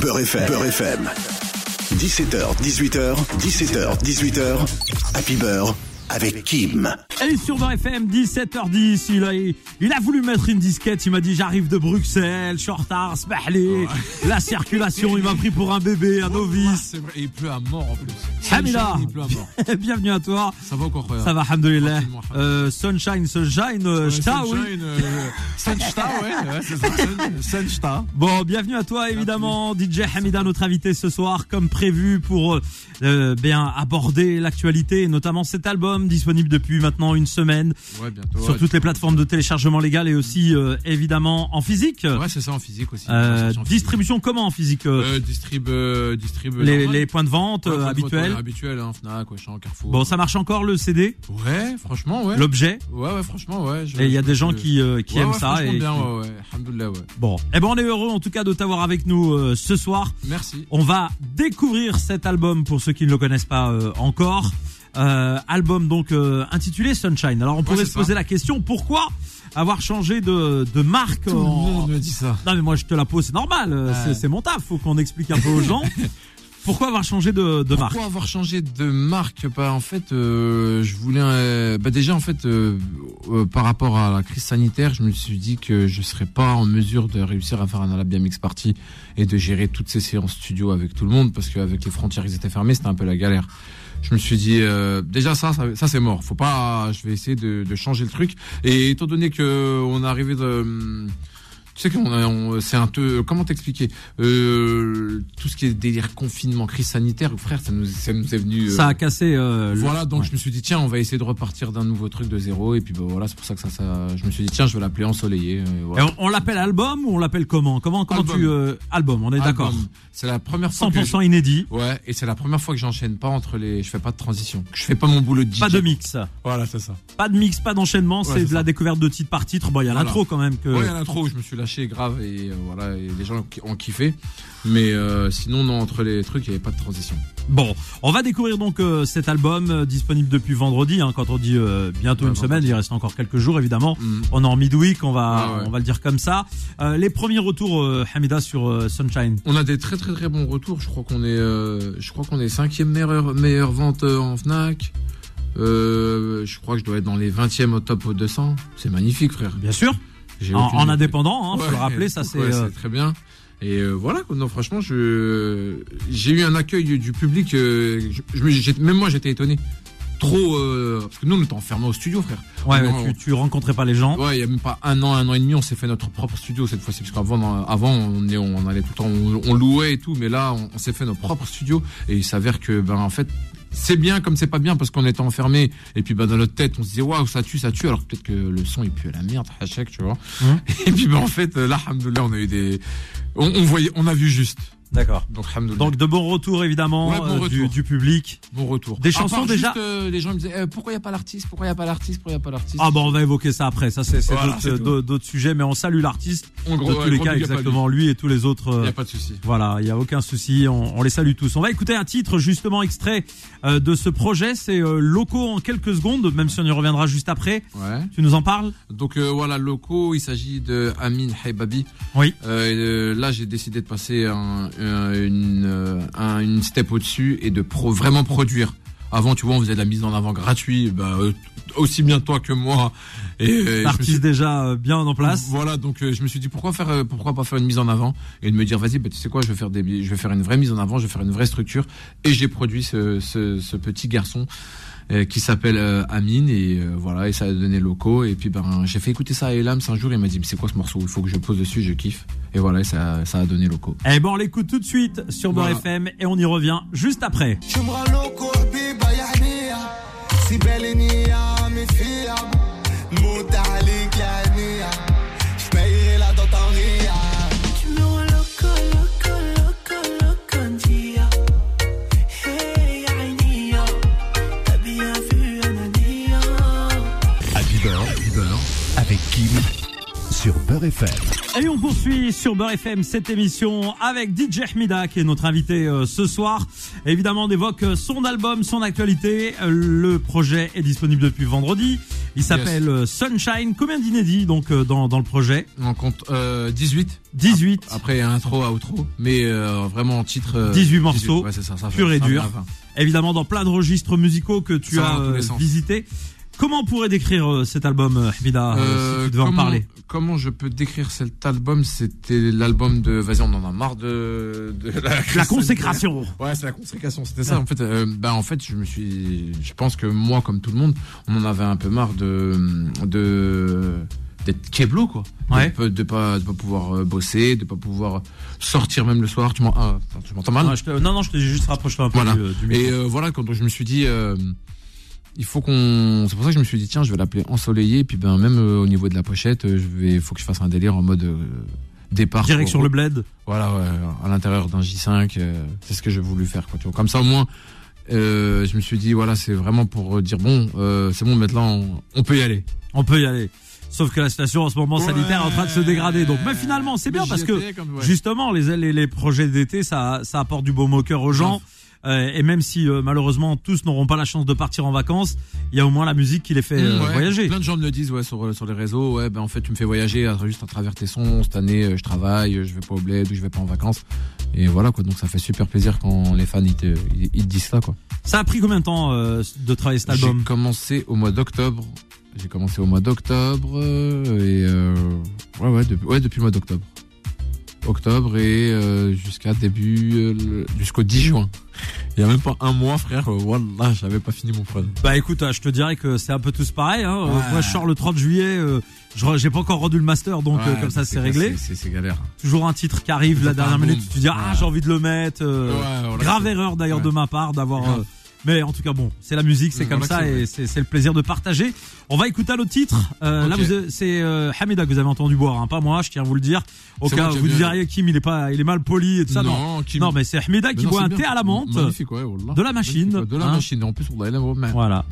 Beurre FM. Beurre FM. 17h, 18h, 17h, 18h. Happy Beurre avec Kim. Et sur Beurre FM, 17h10, il a, il a voulu mettre une disquette, il m'a dit j'arrive de Bruxelles, je suis en retard, smahli. La circulation, il m'a pris pour un bébé, un novice. Et il pleut à mort en plus. Mort. bienvenue à toi. Ça va encore Ça va, alhamdoulilah. Euh, sunshine, sunshine, euh, shta, oui. Sunshine, euh, Sunshta, ouais, c'est ça. Sun- Sunshta. Bon, bienvenue à toi évidemment, DJ Hamida, notre invité ce soir, comme prévu pour euh, bien aborder l'actualité, notamment cet album disponible depuis maintenant une semaine Ouais, bientôt. sur ouais, toutes les plateformes de téléchargement légal et aussi euh, évidemment en physique. Ouais, c'est ça en physique aussi. Euh, en physique. distribution comment en physique euh, Euh, distrib, euh, distrib. les, points de vente Ouais, habituels. Habituels, hein, Fnac, Champ, Carrefour. Bon, ça marche encore le CD, Ouais, franchement, ouais. l'objet. Ouais, ouais, franchement, ouais. je- Et il y a des gens qui, aiment ça. Et bien, qui- ouais, ouais. Alhamdoulilah, ouais. Bon, eh ben on est heureux en tout cas de t'avoir avec nous ce soir. Merci. On va découvrir cet album pour ceux qui ne le connaissent pas encore. Euh, album donc euh, intitulé Sunshine. Alors on pourrait se ça. poser la question pourquoi avoir changé de, de marque Tout le en- monde me dit ça. Non mais moi je te la pose, c'est normal, euh, c'est- mon taf, faut qu'on explique un peu aux gens. Pourquoi avoir changé de, de marque Pourquoi avoir changé de marque? Bah en fait, euh, je voulais. euh, bah déjà en fait, euh, par rapport à la crise sanitaire, je me suis dit que je serais pas en mesure de réussir à faire un Alabia Mix Party et de gérer toutes ces séances studio avec tout le monde parce qu'avec les frontières ils étaient fermées, c'était un peu la galère. Je me suis dit euh, déjà ça, ça, c'est mort. Faut pas. Je vais essayer de, de changer le truc. Et étant donné que on est arrivé de tu sais qu'on c'est un peu comment t'expliquer euh, tout ce qui est délire confinement, crise sanitaire, frère, ça nous, ça nous est venu. euh, Ça a cassé. euh, le- voilà, donc Ouais. je me suis dit tiens, on va essayer de repartir d'un nouveau truc de zéro et puis bah, voilà, c'est pour ça que ça, ça, je me suis dit tiens, je vais l'appeler ensoleillé. euh, Et voilà. on, on l'appelle album ou on l'appelle comment? Comment comment Album. tu album On est d'accord. C'est la première fois. que 100% inédit. Ouais, et c'est la première fois que j'enchaîne pas entre les. Je fais pas de transition. Je fais pas mon boulot de DJ. Pas de mix. Voilà, c'est ça. Pas de mix, pas d'enchaînement, Ouais, c'est de la découverte de titre par titre. Bon, il y a Voilà. l'intro quand même que. Ouais, il y a trop. Je me suis lâché grave et euh, voilà, et les gens ont kiffé. Mais euh, sinon, non, entre les trucs, il y avait pas de transition. Bon, on va découvrir donc euh, cet album euh, disponible depuis vendredi. hein, quand on dit bientôt Ouais, une semaine, il reste encore quelques jours évidemment. Mhm. On est en midweek, on va Ah ouais. on va le dire comme ça. Les premiers retours, Hamida sur Sunshine. On a des très très très bons retours. Je crois qu'on est, je crois qu'on est cinquième meilleure meilleure vente en Fnac. Je crois que je dois être dans les 20e au top 200. C'est magnifique, frère. Bien sûr, en, indépendant, hein, faut Ouais, le rappeler, ça c'est. ouais, euh, très bien. Et euh, voilà, non, franchement, je j'ai eu un accueil du public. euh, je, je même moi, j'étais étonné. Trop, euh, parce que nous, on était enfermés au studio, frère. ouais, tu, tu rencontrais pas les gens. Ouais, il y a même pas un an, un an et demi, on s'est fait notre propre studio cette fois-ci, parce qu'avant, avant, on, est, on allait tout le temps, on, on louait et tout, mais là, on, on s'est fait notre propre studio, et il s'avère que, ben, en fait, c'est bien comme c'est pas bien, parce qu'on était enfermés, et puis, ben, dans notre tête, on se disait, waouh, ça tue, ça tue, alors que peut-être que le son, il pue la merde, hachek, tu vois. Mhm. Et puis, ben, en fait, là, alhamdoulilah, on a eu des, on, on voyait, on a vu juste. D'accord. Donc, de bons retours évidemment Ouais, euh, du, public. bon retour. des chansons déjà- juste, euh, les gens me disaient, eh, pourquoi il n'y a pas l'artiste, pourquoi il n'y a pas l'artiste, pourquoi il n'y a pas l'artiste? Ah bon, on va évoquer ça après. Ça c'est Voilà, d'autres- tout. d'autres sujets, mais on salue l'artiste En de gros, tous les gros cas à lui. exactement lui et tous les autres. Il euh, n'y a pas de souci. Voilà, il y a aucun souci, on, on les salue tous. On va écouter un titre justement extrait euh, de ce projet, c'est euh, Loco en quelques secondes, même si on y reviendra juste après. Ouais. Tu nous en parles? Donc euh, voilà, locaux, il s'agit de Amin Haibabi. Oui. Euh, euh, là, j'ai décidé de passer un, un- une, euh, un- une step au-dessus et de pro, vraiment produire. Avant, tu vois, on faisait de la mise en avant gratuite, bah, euh, aussi bien toi que moi. Et, euh, L'artiste suis- déjà euh, bien en place. Voilà, donc euh, je me suis dit pourquoi faire, euh, pourquoi pas faire une mise en avant et de me dire vas-y, bah, tu sais quoi, je vais faire des, je vais faire une vraie mise en avant, je vais faire une vraie structure et j'ai produit ce, ce, ce petit garçon euh, qui s'appelle euh, Amine et euh, voilà et ça a donné locaux et puis ben j'ai fait écouter ça à Elams un jour il m'a dit mais c'est quoi ce morceau? Il faut que je pose dessus je kiffe et voilà, ça, ça a donné loco. Eh bon, on l'écoute tout de suite sur voilà. BorFM et on y revient juste après. Sur Beurre Beurre FM. Et on poursuit sur Beurre FM cette émission avec DJ Hmida qui est notre invité euh, ce soir. Évidemment, on évoque euh, son album, son actualité. Euh, Le projet est disponible depuis vendredi. Il s'appelle Sunshine. Combien d'inédits donc dans, dans le projet? On compte euh, 18. 18. Après intro, outro, mais euh, vraiment en titre. euh, 18 morceaux, Ouais, c'est ça, ça fait- pur et dur. Évidemment, dans plein de registres musicaux que tu Ça as dans Comment on pourrait décrire euh, cet album, Hmida, euh, Euh, si tu devais en comment- parler Comment je peux décrire cet album? C'était l'album de. Vas-y, on en a marre de, de la, La consécration. Ouais, c'est la consécration. C'était ça. En fait, euh, bah en fait, je me suis. Je pense que moi, comme tout le monde, on en avait un peu marre de de d'être keblo quoi. Ouais. De, de pas de pas pouvoir bosser, de pas pouvoir sortir même le soir. Tu ah, m'entends mal? Ouais, je te- non, non, je te dis juste rapproche-toi un peu Voilà. du, du micro. Et euh, voilà, quand je me suis dit, il faut qu'on. C'est pour ça que je me suis dit, tiens, je vais l'appeler Ensoleillé. Et puis, ben, même euh, au niveau de la pochette, euh, je vais, faut que je fasse un délire en mode euh, départ. Direct sur le bled. Voilà, ouais, à l'intérieur d'un J5. euh, c'est ce que j'ai voulu faire, quoi. Tu vois. Comme ça, au moins, euh, je me suis dit, voilà, c'est vraiment pour dire, bon, euh, c'est bon, maintenant, on, on peut y aller. On peut y aller. Sauf que la situation en ce moment sanitaire est en train de se dégrader. Donc, mais finalement, c'est bien parce que étais comme- ouais. justement, les, les, les projets d'été, ça, ça apporte du baume au cœur aux gens. Euh, et même si euh, malheureusement tous n'auront pas la chance de partir en vacances, il y a au moins la musique qui les fait euh, Mmh, ouais. voyager. Plein de gens me le disent ouais, sur, sur les réseaux. Ouais, ben en fait, tu me fais voyager juste à travers tes sons. Cette année, euh, je travaille, euh, je vais pas au bled ou je vais pas en vacances. Et voilà quoi. Donc ça fait super plaisir quand les fans ils te, ils, ils te disent ça quoi. Ça a pris combien de temps euh, de travailler cet J'ai album? commencé au mois d'octobre. J'ai commencé au mois d'octobre euh, et euh, ouais ouais depuis, ouais depuis le mois d'octobre. Octobre et euh, jusqu'à début euh, jusqu'au 10 juin. Il y a même pas un mois frère. euh, Wallah, j'avais pas fini mon projet. Bah écoute, euh, je te dirais que c'est un peu tous pareil. Hein. Euh, Ouais. Moi, je sors le 30 juillet. euh, je- J'ai pas encore rendu le master, donc euh, Ouais, comme ça, c'est réglé. C'est galère. Toujours un titre qui arrive la dernière minute. Tu te dis ah j'ai envie de le mettre. euh, Ouais, voilà, grave erreur d'ailleurs de ma part d'avoir. Mais en tout cas bon, c'est la musique, c'est comme ça et c'est le plaisir de partager. On va écouter un autre titre. Euh, Là c'est euh, Hamida que vous avez entendu boire, hein, pas moi. Je tiens à vous le dire. Au cas où vous diriez Kim il est pas, il est mal poli et tout ça. Non, Non, mais c'est Hamida Mais qui non, boit un bien. thé à la menthe. Magnifique, ouais. De la machine, ouais, De la hein. machine. En plus, on a. Voilà.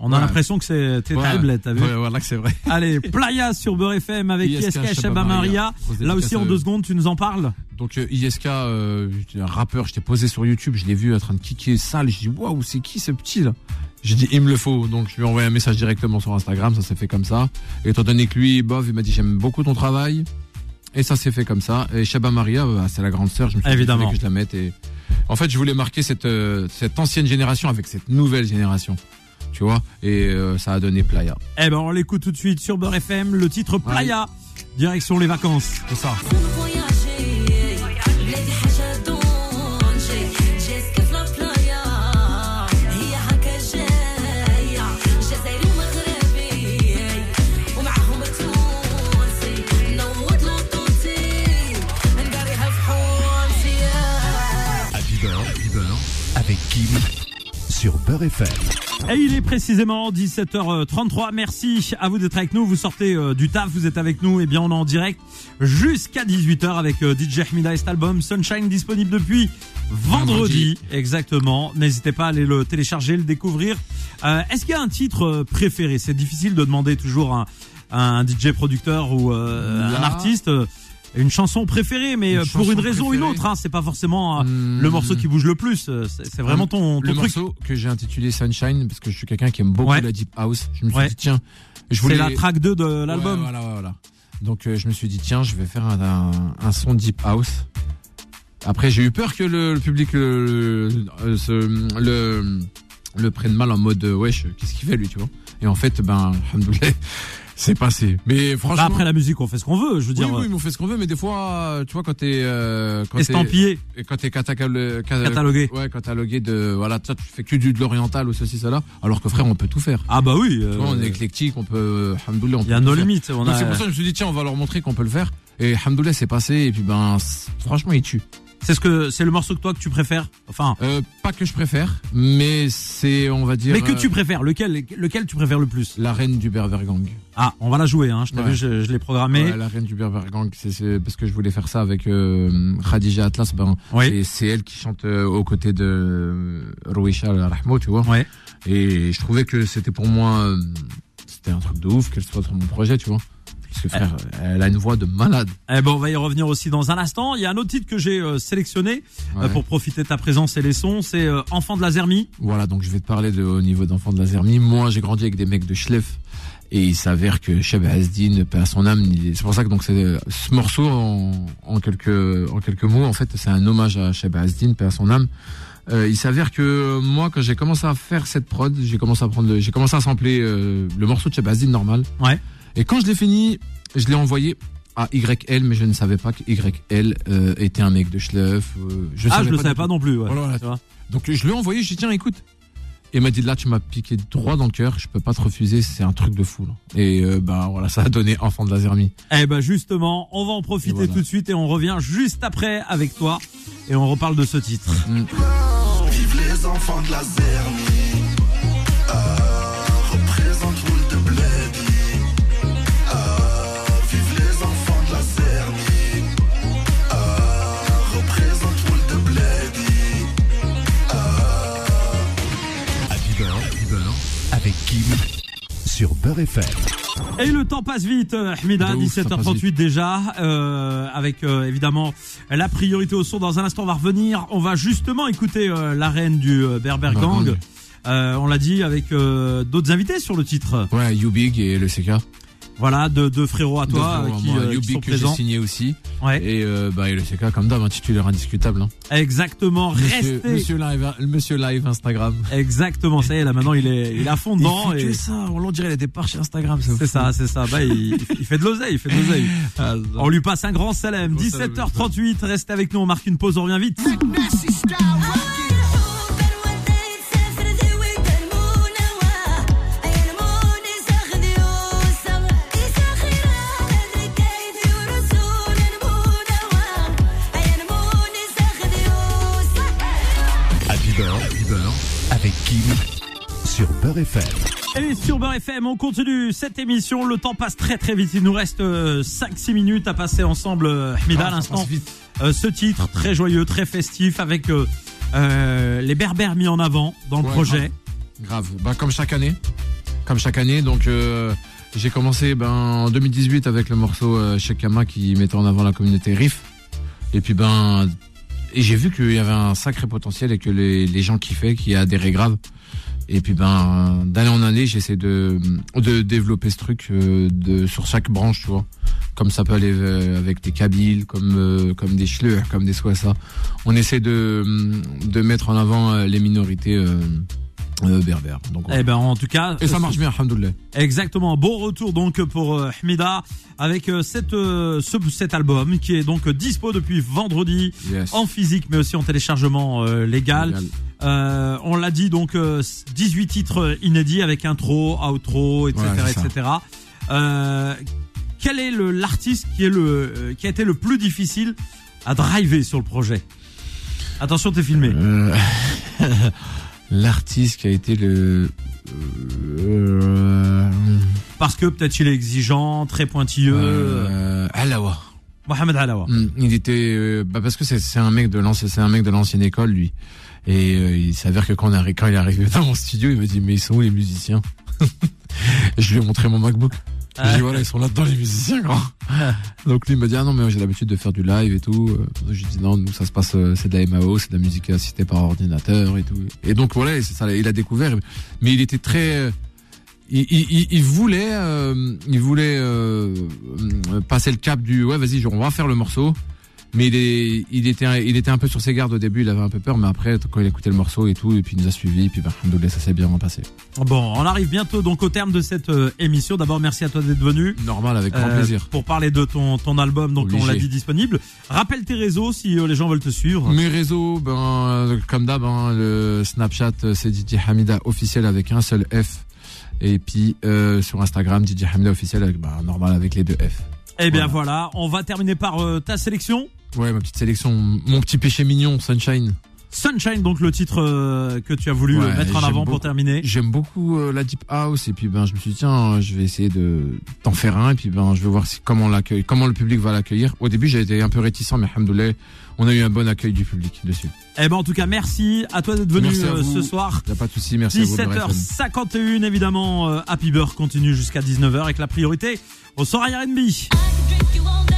On a l'impression que c'est tablette, t'as vu. Ouais, voilà que c'est vrai. Allez, Playa sur Beurre FM avec ISK, Maria. Là aussi en deux secondes, tu nous en parles. Donc euh, ISK, euh, un rappeur, je t'ai posé sur YouTube, je l'ai vu en train de kicker sale, je dis waouh, c'est qui ce petit là? J'ai dit il me le faut, donc je lui ai envoyé un message directement sur Instagram, ça s'est fait comme ça. Et étant donné que lui, Bov, il m'a dit j'aime beaucoup ton travail. Et ça s'est fait comme ça. Et Shabba Maria, euh, c'est la grande sœur, je me suis dit, Évidemment. il fallait que je la mette. Et en fait, je voulais marquer cette euh, cette ancienne génération avec cette nouvelle génération, tu vois? Et euh, ça a donné Playa. Eh ben on l'écoute tout de suite sur Beurre FM, le titre Playa. Direction les vacances. C'est ça. Sur Beurre FM. Et il est précisément 17h33. Merci à vous d'être avec nous. Vous sortez euh, du taf, vous êtes avec nous. Et bien, on est en direct jusqu'à 18h avec euh, DJ Hmida et cet album Sunshine disponible depuis vendredi. Exactement. N'hésitez pas à aller le télécharger, le découvrir. Euh, Est-ce qu'il y a un titre préféré? C'est difficile de demander toujours un, un DJ producteur ou euh, un artiste. Une chanson préférée, mais Une euh, pour une raison ou une autre, hein, c'est pas forcément euh, Hmm. le morceau qui bouge le plus. euh, C'est vraiment ton, ton le truc. morceau que j'ai intitulé Sunshine parce que je suis quelqu'un qui aime beaucoup Ouais. la deep house. Je me suis Ouais. dit tiens, je C'est voulais la track 2 de l'album. Ouais, voilà, voilà. Donc euh, je me suis dit tiens, je vais faire un, un, un son deep house. Après j'ai eu peur que le, le public le, le, se- le le prenne mal en mode wesh, qu'est-ce qu'il fait lui, tu vois? Et en fait ben alhamdoulilah, c'est passé. Mais franchement Bah, après la musique, on fait ce qu'on veut. Je veux oui, dire, oui, mais on fait ce qu'on veut, mais des fois, tu vois, quand t'es, euh, quand t'es- estampillé, et quand t'es catacale- ca- catalogué. Ouais, catalogué de, voilà, tu fais que du de l'oriental ou ceci, cela. Alors que frère, on peut tout faire. Ah bah oui. euh, Tu vois, on est éclectique, on peut, Il y a nos limites. C'est pour ça que je me suis dit, tiens, on va leur montrer qu'on peut le faire. Et hamdoullah, c'est passé, et puis ben, franchement, il tue. C'est ce que c'est le morceau que toi que tu préfères. Enfin, Euh, pas que je préfère, mais c'est, on va dire. mais que euh, tu préfères. Lequel, lequel tu préfères le plus La reine du Berber Gang. Ah, on va la jouer. Hein. Je t'ai Ouais. vu, je, je l'ai programmé. Ouais, la reine du Berber Gang, c'est, parce que je voulais faire ça avec euh, Khadija Atlas. Ben, Oui. c'est, elle qui chante euh, aux côtés de Rouisha Rahmo, tu vois. Ouais. Et je trouvais que c'était pour moi, c'était un truc de ouf qu'elle soit sur mon projet, tu vois. Parce que frère, elle a une voix de malade. Eh ben, on va y revenir aussi dans un instant. Il y a un autre titre que j'ai euh, sélectionné euh, pour profiter de ta présence et les sons. C'est euh, Enfant de la Zermie. Voilà, donc je vais te parler de, au niveau d'enfants de la Zermie. Moi, j'ai grandi avec des mecs de Schleff. Et il s'avère que Cheb Hasdin, paix à son âme, c'est pour ça que donc c'est ce morceau en, en quelques en quelques mots, en fait, c'est un hommage à Cheb Hasdin, paix à son âme. Euh, il s'avère que moi, quand j'ai commencé à faire cette prod, j'ai commencé à prendre, le- j'ai commencé à sampler euh, le morceau de Cheb Hasdin normal. Ouais. Et quand je l'ai fini, je l'ai envoyé à YL, mais je ne savais pas que YL euh, était un mec de Schleff. euh, je ah, savais je le du savais pas non plus. Ouais. Voilà, voilà. Tu vois Donc je lui ai envoyé, je lui ai dit tiens écoute. Et il m'a dit là tu m'as piqué droit dans le cœur, je peux pas te refuser, c'est un truc de fou. là. Et euh, bah voilà, ça a donné enfant de la Zermie. Eh ben justement, on va en profiter voilà. tout de suite et on revient juste après avec toi et on reparle de ce titre. Vive les enfants de la Zermie. Beurre FM. Et le temps passe vite, euh, passe 17h38 déjà, euh, avec euh, évidemment la priorité au son. Dans un instant, on va revenir. On va justement écouter euh, la reine du Berber Bah, Gang. on l'a dit avec d'autres invités sur le titre. Ouais, You Big et le CK. Voilà, deux, deux frérots à toi frères, euh, qui, moi, euh, qui sont que j'ai présents. signé aussi. Ouais, Et euh, bah et le CK comme d'hab, un titulaire indiscutable. Hein. exactement. Monsieur, Restez. monsieur live, monsieur live Instagram. Exactement, ça y est, là maintenant il est, il est à fond dedans. il fait et- que ça, on dirait il a des parts chez Instagram. C'est ça, c'est ça. Bah, il, il fait de l'oseille, il fait de l'oseille. Ah, On lui passe un grand salam, 17h38, restez avec nous, on marque une pause, on revient vite. Beurre FM. Et sur Beurre FM, on continue cette émission. Le temps passe très très vite. Il nous reste 5-6 minutes à passer ensemble, euh, Ahmida, à Ah, ça l'instant. Euh, ce titre très joyeux, très festif, avec euh, euh, les berbères mis en avant dans le Ouais, projet. Grave. Bah, comme chaque année. Comme chaque année. Donc, euh, j'ai commencé ben, en 2018 avec le morceau euh, Shekama qui mettait en avant la communauté Riff. Et puis, ben, et j'ai vu qu'il y avait un sacré potentiel et que les, les gens kiffaient, qui adhéraient grave. Et puis, ben, d'année en année, j'essaie de, de développer ce truc euh, de, sur chaque branche, tu vois. Comme ça peut aller euh, avec des Kabyles, comme, euh, comme des Schleur, comme des Swassa. On essaie de, de mettre en avant euh, les minorités euh, berbères. Donc, Eh ben, en tout cas. et ça marche bien, alhamdoulilah. Exactement. Bon retour donc pour euh, avec euh, cette, euh, ce, cet album qui est donc euh, dispo depuis vendredi Yes. en physique mais aussi en téléchargement légal. Légal. Euh, on l'a dit donc euh, 18 titres inédits avec intro, outro, etc., Ouais, etc. Euh, quel est l'artiste qui est le qui a été le plus difficile à driver sur le projet? Attention, t'es filmé. Euh, L'artiste qui a été le. Euh, Parce que peut-être il est exigeant, très pointilleux. euh, Alawa. Mohamed Alawa. Mm, Il était euh, bah parce que c'est un mec de l'ancien c'est un mec de l'ancienne école lui et euh, il s'avère que quand on il est arrivé dans mon studio il m'a dit mais ils sont où les musiciens? Je lui ai montré mon MacBook Ah. dis voilà ils sont là dedans les musiciens grand donc lui il m'a dit ah non mais j'ai l'habitude de faire du live et tout. Euh, je lui dis non nous ça se passe euh, c'est de la MAO c'est de la musique assistée par ordinateur et tout. Et donc voilà c'est ça il a découvert. Mais il était très euh, il, il, il- il voulait, euh, il voulait euh, passer le cap du ouais vas-y on va faire le morceau, mais il, est, il était, un- il était un peu sur ses gardes au début, il avait un peu peur, mais après quand il a écouté le morceau et tout, et puis il nous a suivis, et puis bah, ça s'est bien passé. Bon, on arrive bientôt donc au terme de cette euh, émission. D'abord, merci à toi d'être venu. Normal, avec grand Euh, plaisir. Pour parler de ton, ton album, donc on l'a dit disponible. Rappelle tes réseaux si euh, les gens veulent te suivre. Mes réseaux, ben comme d'hab, hein, le Snapchat c'est DJ Hamida officiel avec un seul F, et puis euh, sur Instagram DJ Hamida officiel avec bah, normal avec les deux F. Eh bien Voilà. voilà, on va terminer par ta sélection. Ouais, ma petite sélection, mon petit péché mignon, Sunshine. Sunshine, donc le titre euh, que tu as voulu Ouais, euh, mettre en avant pour terminer. J'aime beaucoup euh, la deep house et puis ben je me suis dit tiens je vais essayer de d'en faire un et puis ben je vais voir si, comment comment le public va l'accueillir. Au début j'ai été un peu réticent mais alhamdoulilah on a eu un bon accueil du public dessus. Eh ben en tout cas, merci à toi d'être venu à euh, ce soir. Y a pas de souci merci à vous. Beurre FM. 17h51 évidemment, Happy Bird continue jusqu'à 19h avec la priorité au soir R&B. I